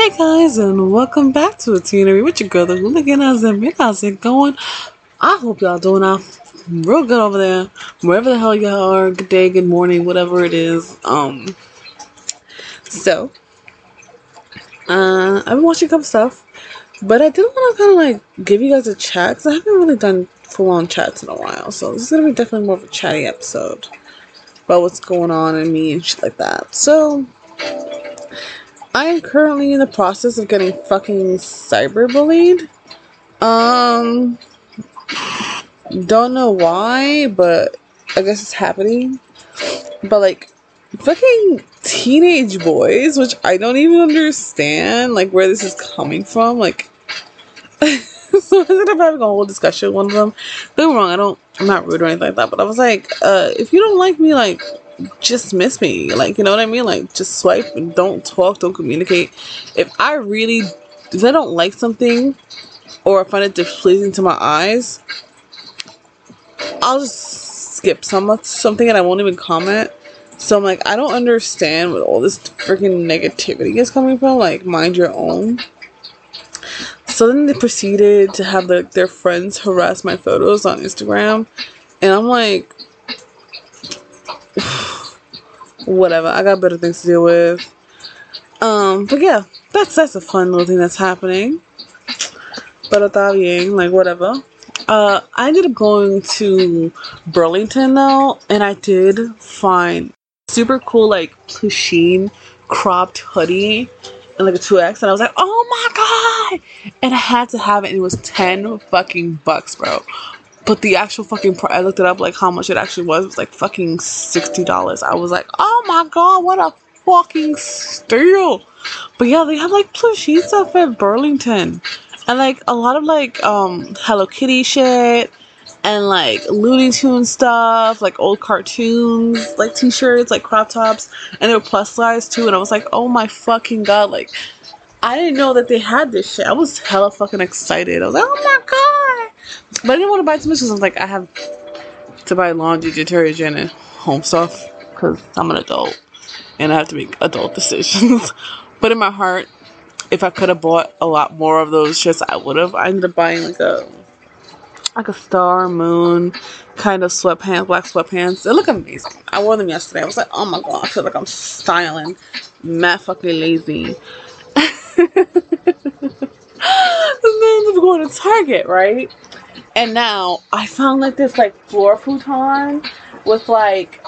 Hey guys, and welcome back to a Tina with your girl, the hooligan. How's it, going? I hope y'all doing out real good over there, wherever the hell y'all are. Good day, good morning, whatever it is. Um, so, uh, I've been watching a couple stuff, but I did want to kind of like give you guys a chat because I haven't really done full on chats in a while. So this is gonna be definitely more of a chatty episode about what's going on in me and shit like that. So. I am currently in the process of getting fucking cyberbullied. Um, don't know why, but I guess it's happening. But like, fucking teenage boys, which I don't even understand, like where this is coming from. Like, so I ended up having a whole discussion with one of them. Don't wrong, I don't, I'm not rude or anything like that. But I was like, uh, if you don't like me, like just miss me. Like, you know what I mean? Like, just swipe and don't talk, don't communicate. If I really, if I don't like something or I find it displeasing to my eyes, I'll just skip some something and I won't even comment. So I'm like, I don't understand where all this freaking negativity is coming from. Like, mind your own. So then they proceeded to have the, their friends harass my photos on Instagram. And I'm like, whatever. I got better things to deal with. Um, but yeah, that's that's a fun little thing that's happening. But está like whatever. Uh, I ended up going to Burlington though, and I did find super cool like Pusheen cropped hoodie and like a 2X, and I was like, oh my god! And I had to have it, and it was 10 fucking bucks, bro. But the actual fucking price, I looked it up, like how much it actually was. It was like fucking $60. I was like, oh my god, what a fucking steal. But yeah, they have like plushy stuff at Burlington. And like a lot of like um Hello Kitty shit and like Looney Tune stuff, like old cartoons, like t-shirts, like crop tops, and they were plus size too. And I was like, oh my fucking god, like I didn't know that they had this shit. I was hella fucking excited. I was like, oh my god. But I didn't want to buy too much because I was like, I have to buy laundry detergent and home stuff because I'm an adult and I have to make adult decisions. but in my heart, if I could have bought a lot more of those shirts, I would have. I ended up buying like a like a star moon kind of sweatpants, black sweatpants. They look amazing. I wore them yesterday. I was like, oh my god, I feel like I'm styling. Mad fucking lazy. and then I'm going to Target, right? And now I found like this like floor futon with like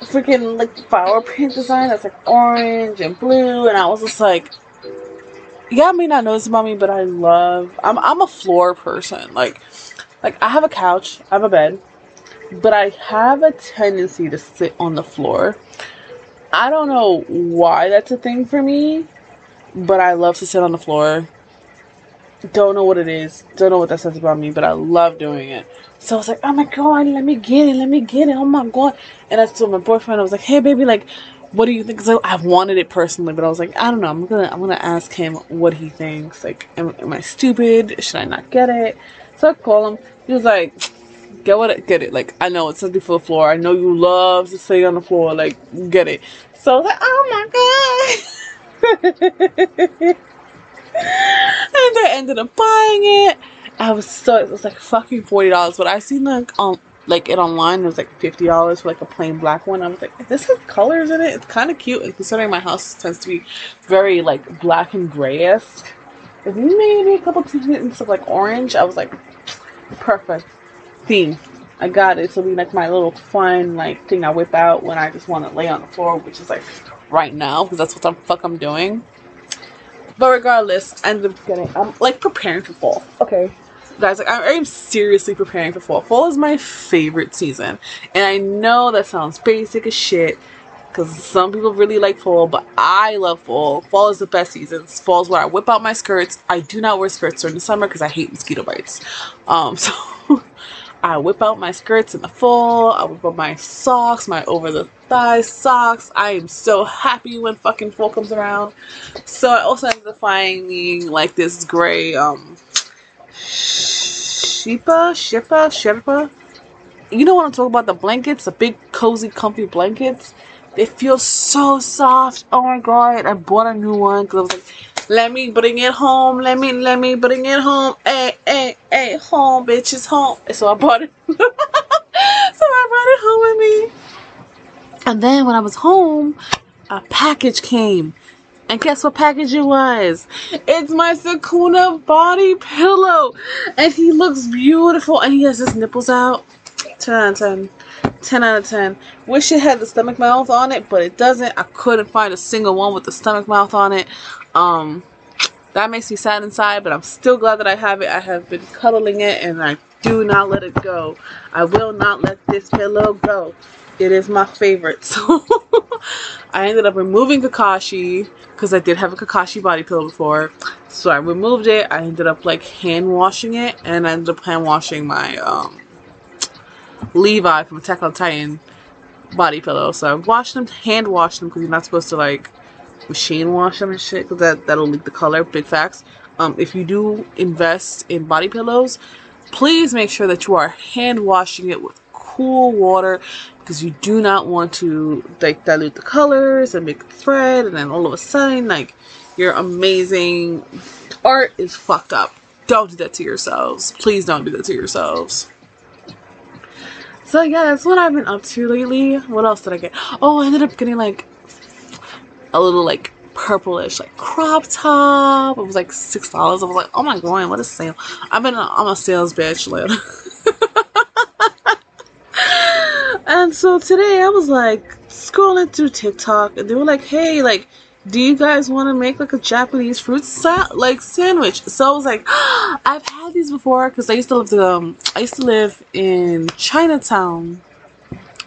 freaking like flower print design that's like orange and blue and I was just like I may not know this about me, but I love I'm I'm a floor person. Like like I have a couch, I have a bed, but I have a tendency to sit on the floor. I don't know why that's a thing for me, but I love to sit on the floor. Don't know what it is. Don't know what that says about me, but I love doing it. So I was like, oh my god, let me get it, let me get it. Oh my god. And I told my boyfriend, I was like, hey baby, like, what do you think? Because I, I wanted it personally, but I was like, I don't know. I'm gonna, I'm gonna ask him what he thinks. Like, am, am I stupid? Should I not get it? So I call him. He was like, get what, get it. Like, I know it's something for the floor. I know you love to stay on the floor. Like, get it. So I was like, oh my god. and I ended up buying it. I was so it was like fucking forty dollars, but I seen like on like it online. It was like fifty dollars for like a plain black one. I was like, this has colors in it. It's kind of cute. And considering my house tends to be very like black and gray esque, if you made me a couple tints of like orange, I was like, perfect theme. I got it. So be like my little fun like thing I whip out when I just want to lay on the floor, which is like right now because that's what the fuck I'm doing. But regardless, I ended up getting, I'm like preparing for fall. Okay. Guys, like I am seriously preparing for fall. Fall is my favorite season. And I know that sounds basic as shit. Because some people really like fall, but I love fall. Fall is the best season. Fall is where I whip out my skirts. I do not wear skirts during the summer because I hate mosquito bites. Um, so I whip out my skirts in the fall. I whip out my socks, my over the thigh socks. I am so happy when fucking fall comes around. So I also ended up finding like this gray um Shipa, Shipa, Sherpa. You know what I'm talking about? The blankets, the big cozy comfy blankets. They feel so soft. Oh my god. I bought a new one because I was like, Let me bring it home. Let me let me bring it home. Hey, hey, hey, home, bitches, home. So I brought it. so I brought it home with me. And then when I was home, a package came. And guess what package it was? It's my Sukuna body pillow. And he looks beautiful. And he has his nipples out. 10 out of 10. 10 out of 10. Wish it had the stomach mouth on it, but it doesn't. I couldn't find a single one with the stomach mouth on it. Um, that makes me sad inside, but I'm still glad that I have it. I have been cuddling it and I do not let it go. I will not let this pillow go. It is my favorite. So I ended up removing Kakashi because I did have a Kakashi body pillow before. So I removed it. I ended up like hand washing it and I ended up hand washing my um, Levi from Attack on Titan body pillow. So I washed them, hand washed them because you're not supposed to like machine wash them and shit because that, that'll leak the color. Big facts. Um, if you do invest in body pillows, please make sure that you are hand washing it with cool water because you do not want to like dilute the colors and make thread and then all of a sudden like your amazing art is fucked up. Don't do that to yourselves. Please don't do that to yourselves. So yeah, that's what I've been up to lately. What else did I get? Oh, I ended up getting like a little like purplish like crop top. It was like six dollars. I was like, oh my god, what a sale! I've been I'm a sales bitch later. and so today I was like scrolling through TikTok and they were like, hey, like, do you guys want to make like a Japanese fruit like sandwich? So I was like, I've had these before because I used to live to, um I used to live in Chinatown.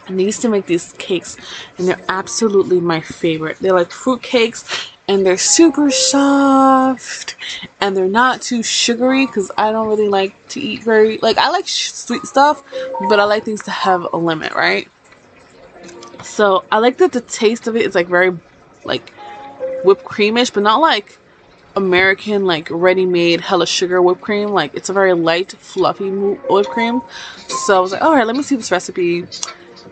And they used to make these cakes and they're absolutely my favorite. They're like fruit cakes and they're super soft and they're not too sugary because i don't really like to eat very like i like sweet stuff but i like things to have a limit right? So i like that the taste of it is like very like whipped creamish but not like American like ready-made hella sugar whipped cream like it's a very light fluffy whipped cream so I was like all right let me see this recipe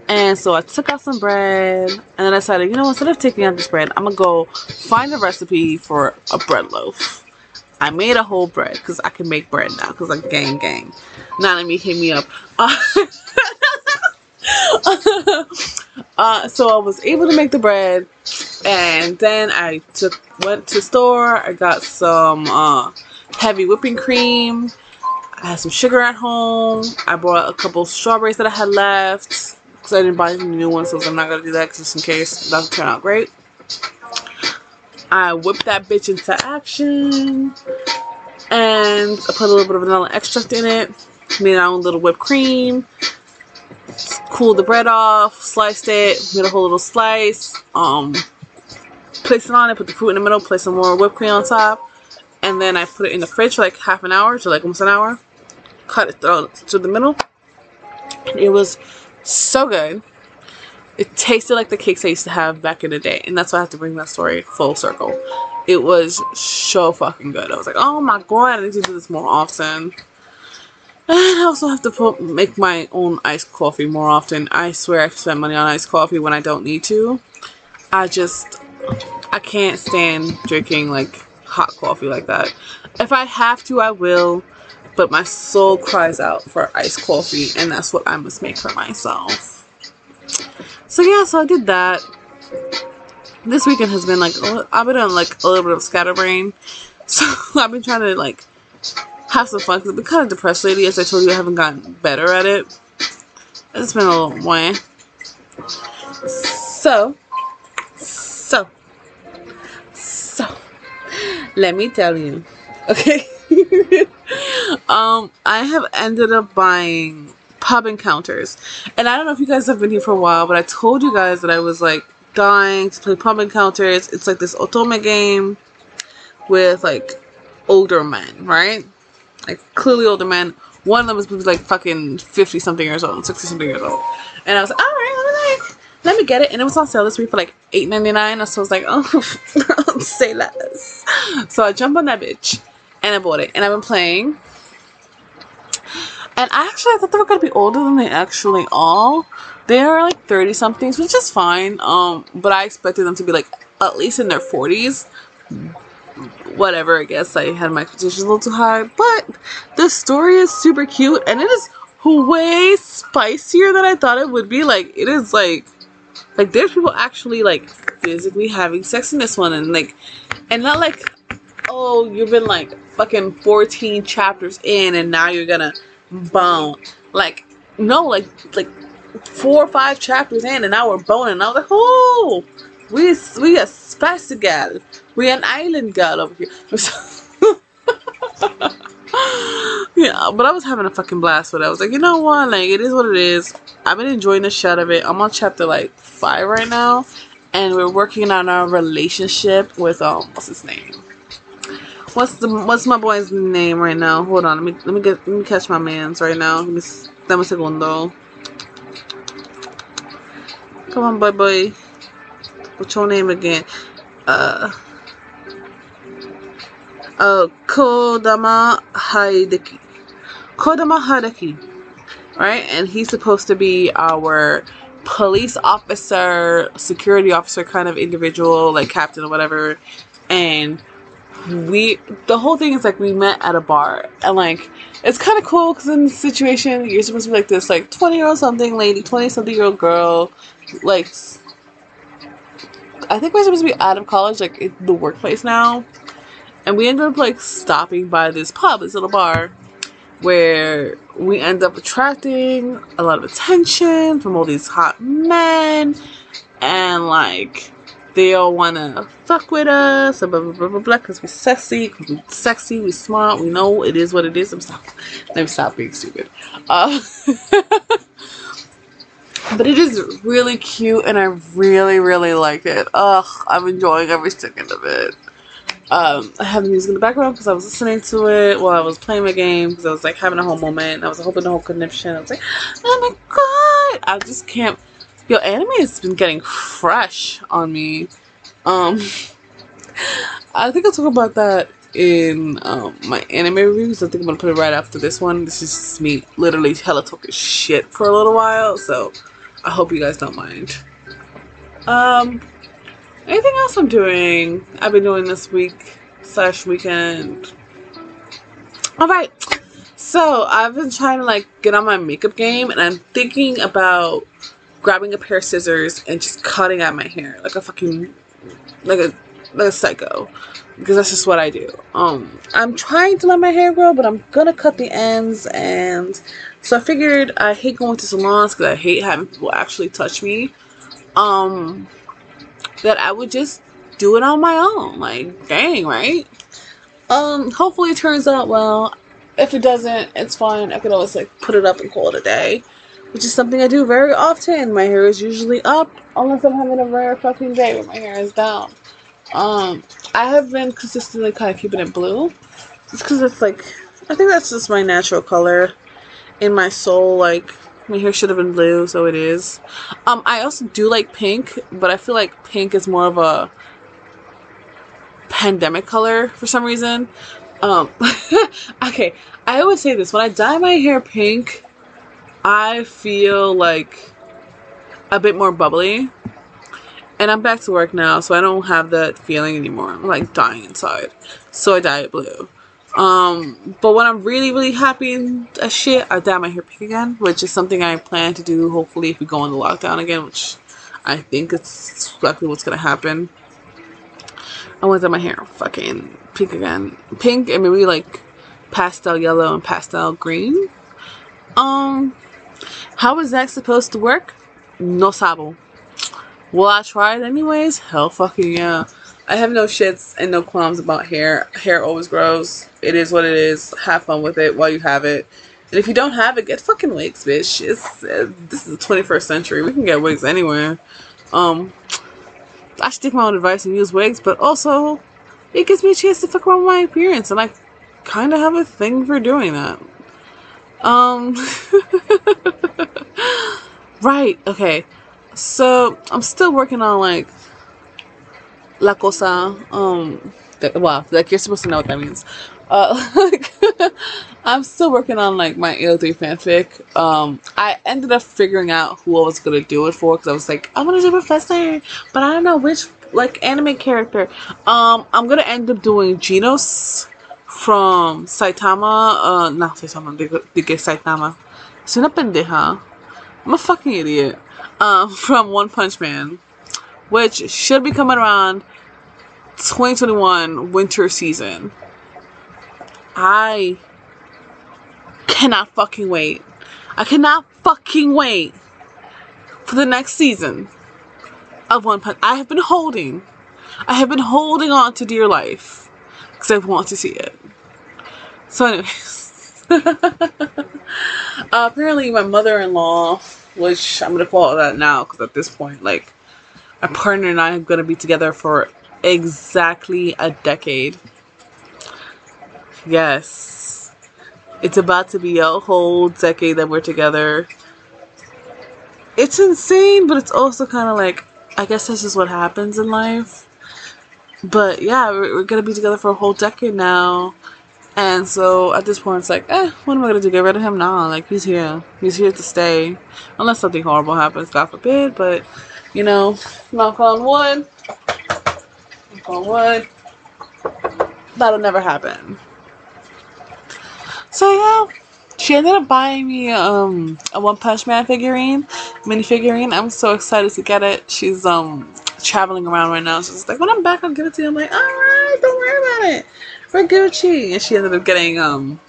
and so I took out some bread and then I decided, you know, instead of taking out this bread, I'm gonna go find a recipe for a bread loaf. I made a whole bread because I can make bread now because I'm gang gang. Now let me hit me up. Uh, uh, so I was able to make the bread and then I took went to the store. I got some uh, heavy whipping cream. I had some sugar at home. I bought a couple strawberries that I had left because I didn't buy any new ones, so I'm not gonna do that just in case it doesn't turn out great. I whipped that bitch into action and I put a little bit of vanilla extract in it, made our own little whipped cream, cooled the bread off, sliced it, made a whole little slice, um, placed it on it, put the fruit in the middle, placed some more whipped cream on top, and then I put it in the fridge for like half an hour to like almost an hour, cut it through to the middle. It was so good. It tasted like the cakes I used to have back in the day. And that's why I have to bring that story full circle. It was so fucking good. I was like, oh my god, I need to do this more often. I also have to put make my own iced coffee more often. I swear I spend money on iced coffee when I don't need to. I just, I can't stand drinking like hot coffee like that. If I have to, I will but my soul cries out for iced coffee and that's what I must make for myself. So yeah, so I did that. This weekend has been like, I've been on like a little bit of scatterbrain. So I've been trying to like have some fun because I've been kind of depressed lately. As I told you, I haven't gotten better at it. It's been a little wah. So, so, so, let me tell you. Okay. um, I have ended up buying pub encounters. And I don't know if you guys have been here for a while, but I told you guys that I was like dying to play pub encounters. It's like this otome game with like older men, right? Like clearly older men. One of them was like fucking 50 something years old, 60 something years old. And I was like, alright, like, let me get it. And it was on sale this week for like $8.99. So I was like, oh, say less. So I jump on that bitch and I bought it. And I've been playing. And actually, I thought they were going to be older than they actually are. They're like 30 somethings, which is fine. Um, But I expected them to be like at least in their 40s. Whatever. I guess I had my expectations a little too high, but the story is super cute and it is way spicier than I thought it would be. Like it is like like there's people actually like physically having sex in this one and like and not like oh you've been like fucking 14 chapters in and now you're gonna bone. Like no like like four or five chapters in and now we're boning. I was like, oh we we a spicy gal. We an island girl over here. yeah, but I was having a fucking blast with it. I was like, you know what? Like, it is what it is. I've been enjoying the shit of it. I'm on chapter like five right now, and we're working on our relationship with um, what's his name? What's the what's my boy's name right now? Hold on, let me let me get let me catch my man's right now. Give me dame un segundo. Come on, boy, boy. What's your name again? Uh. Uh, Kodama Hideki. Kodama Hideki. Right? And he's supposed to be our police officer, security officer kind of individual, like captain or whatever. And we, the whole thing is like we met at a bar. And like, it's kind of cool because in the situation, you're supposed to be like this, like 20 year old something lady, 20 something year old girl, like, I think we're supposed to be out of college, like the workplace now and we ended up like stopping by this pub, this little bar, where we end up attracting a lot of attention from all these hot men, and like they all want to fuck with us, blah blah blah blah blah, because we're sexy, cause we're sexy, we smart, we know it is what it is. I'm stop, let me stop being stupid. Uh, but it is really cute, and I really really like it. Ugh, I'm enjoying every second of it um, I have music in the background because I was listening to it while I was playing my game because I was like having a whole moment. I was hoping the whole conniption. I was like, oh my god! I just can't. Yo, anime has been getting fresh on me. Um, I think I'll talk about that in um, my anime reviews. I think I'm gonna put it right after this one. This is me literally hella talking shit for a little while, so I hope you guys don't mind. Um, Anything else I'm doing? I've been doing this week slash weekend. Alright. So I've been trying to like get on my makeup game and I'm thinking about grabbing a pair of scissors and just cutting out my hair like a fucking like a like a psycho because that's just what I do. Um, I'm trying to let my hair grow, but I'm gonna cut the ends, and so I figured I hate going to salons because I hate having people actually touch me. Um, that I would just do it on my own. Like, dang, right? Um, hopefully it turns out well. If it doesn't, it's fine. I could always like put it up and call it a day. Which is something I do very often. My hair is usually up unless I'm having a rare fucking day where my hair is down. Um, I have been consistently kind of keeping it blue. Just because it's like, I think that's just my natural color in my soul. Like, my hair should have been blue, so it is. Um, I also do like pink, but I feel like pink is more of a pandemic color for some reason. Um, okay, I always say this. When I dye my hair pink, I feel like a bit more bubbly. And I'm back to work now, so I don't have that feeling anymore. I'm like dying inside. So I dye it blue. Um, but when I'm really, really happy as shit, I dye my hair pink again, which is something I plan to do hopefully if we go into lockdown again, which I think it's exactly what's gonna happen. I want to dye my hair fucking pink again. Pink and maybe like pastel yellow and pastel green. Um, how is that supposed to work? No sabo. Will I it anyways? Hell fucking yeah. I have no shits and no qualms about hair. Hair always grows. It is what it is. Have fun with it while you have it. And if you don't have it, get fucking wigs, bitch. It's uh, this is the 21st century. We can get wigs anywhere. Um, I take my own advice and use wigs, but also it gives me a chance to fuck around with my appearance, and I kind of have a thing for doing that. Um, right. Okay. So I'm still working on like la cosa. Um, that, well, like you're supposed to know what that means. Uh, like, I'm still working on like my AO3 fanfic. Um, I ended up figuring out who I was gonna do it for because I was like, I'm gonna do Professor, but I don't know which like anime character. Um, I'm gonna end up doing Genos from Saitama. Uh, not Saitama. De Saitama. Es una pendeja. I'm a fucking idiot. Um, from One Punch Man, which should be coming around 2021 winter season. I cannot fucking wait. I cannot fucking wait for the next season of One Punch. I have been holding, I have been holding on to dear life because I want to see it. So, anyways, uh, apparently my mother-in-law, which I'm gonna call that now because at this point, like, my partner and I are gonna be together for exactly a decade. Yes, it's about to be a whole decade that we're together. It's insane, but it's also kind of like I guess this is what happens in life. But yeah, we're, we're, gonna be together for a whole decade now. And so at this point, it's like, eh, what am I gonna do? Get rid of him? Nah, like he's here. He's here to stay. Unless something horrible happens, God forbid. But, you know, knock on wood. Knock on wood. That'll never happen. So yeah, she ended up buying me um a One Punch Man figurine, mini figurine. I'm so excited to get it. She's um traveling around right now. She's like, when I'm back, I'll give it to you. I'm like, all right, don't worry about it. We're Gucci. And she ended up getting um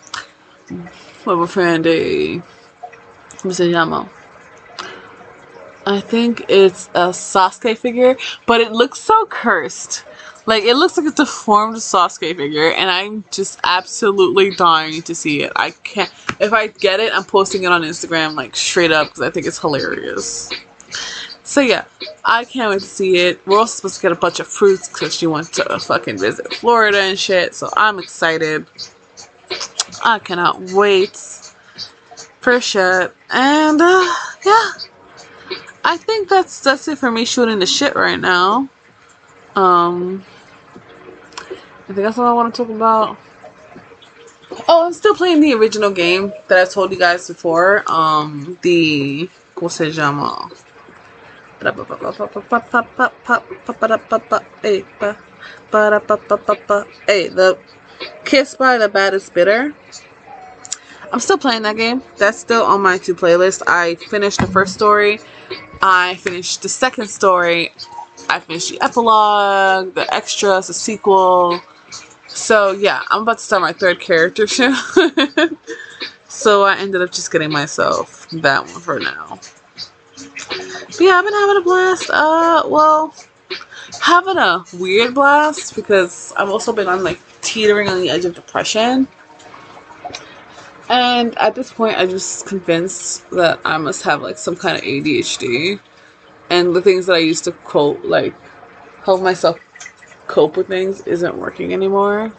friend a Mr. Yamo. I think it's a Sasuke figure, but it looks so cursed. Like it looks like a deformed Sasuke figure, and I'm just absolutely dying to see it. I can't. If I get it, I'm posting it on Instagram like straight up because I think it's hilarious. So yeah, I can't wait to see it. We're also supposed to get a bunch of fruits because she wants to fucking visit Florida and shit. So I'm excited. I cannot wait for shit. And uh, yeah, I think that's that's it for me shooting the shit right now. Um, I think that's all I want to talk about. Oh, I'm still playing the original game that I told you guys before. Um, the ¿Cómo se llama? Hey, the Kiss by the Baddest Bidder. I'm still playing that game. That's still on my two playlist. I finished the first story. I finished the second story. I finished the epilogue, the extras, the sequel. So yeah, I'm about to start my third character show. so I ended up just getting myself that one for now. Yeah, I've been having a blast. Uh, well, having a weird blast because I've also been on like teetering on the edge of depression. And at this point, I'm just convinced that I must have like some kind of ADHD. And the things that I used to quote, like, help myself cope with things isn't working anymore.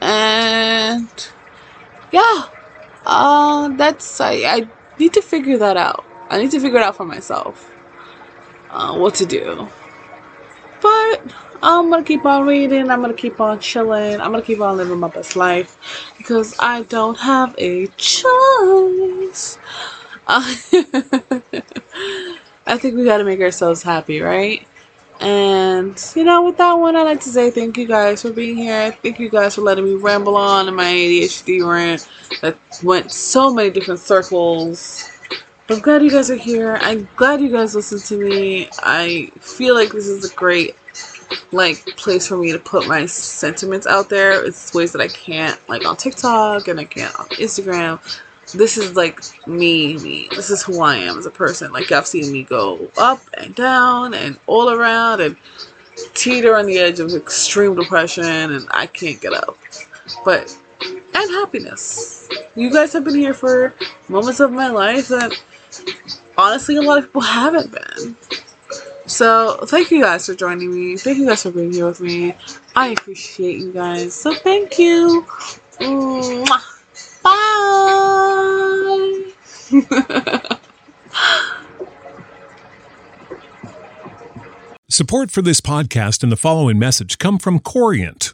And yeah, uh, that's I, I need to figure that out. I need to figure it out for myself. Uh, what to do. But I'm gonna keep on reading. I'm gonna keep on chilling. I'm gonna keep on living my best life because I don't have a choice. Uh, I think we gotta make ourselves happy, right? And, you know, with that one, I'd like to say thank you guys for being here. Thank you guys for letting me ramble on in my ADHD rant that went so many different circles. I'm glad you guys are here. I'm glad you guys listen to me. I feel like this is a great, like, place for me to put my sentiments out there. It's ways that I can't, like, on TikTok and I can't on Instagram this is like me, me. This is who I am as a person. Like I've seen me go up and down and all around and teeter on the edge of extreme depression and I can't get up. But and happiness. You guys have been here for moments of my life that honestly a lot of people haven't been. So thank you guys for joining me. Thank you guys for being here with me. I appreciate you guys. So thank you. Mwah. Bye. Support for this podcast and the following message come from Corient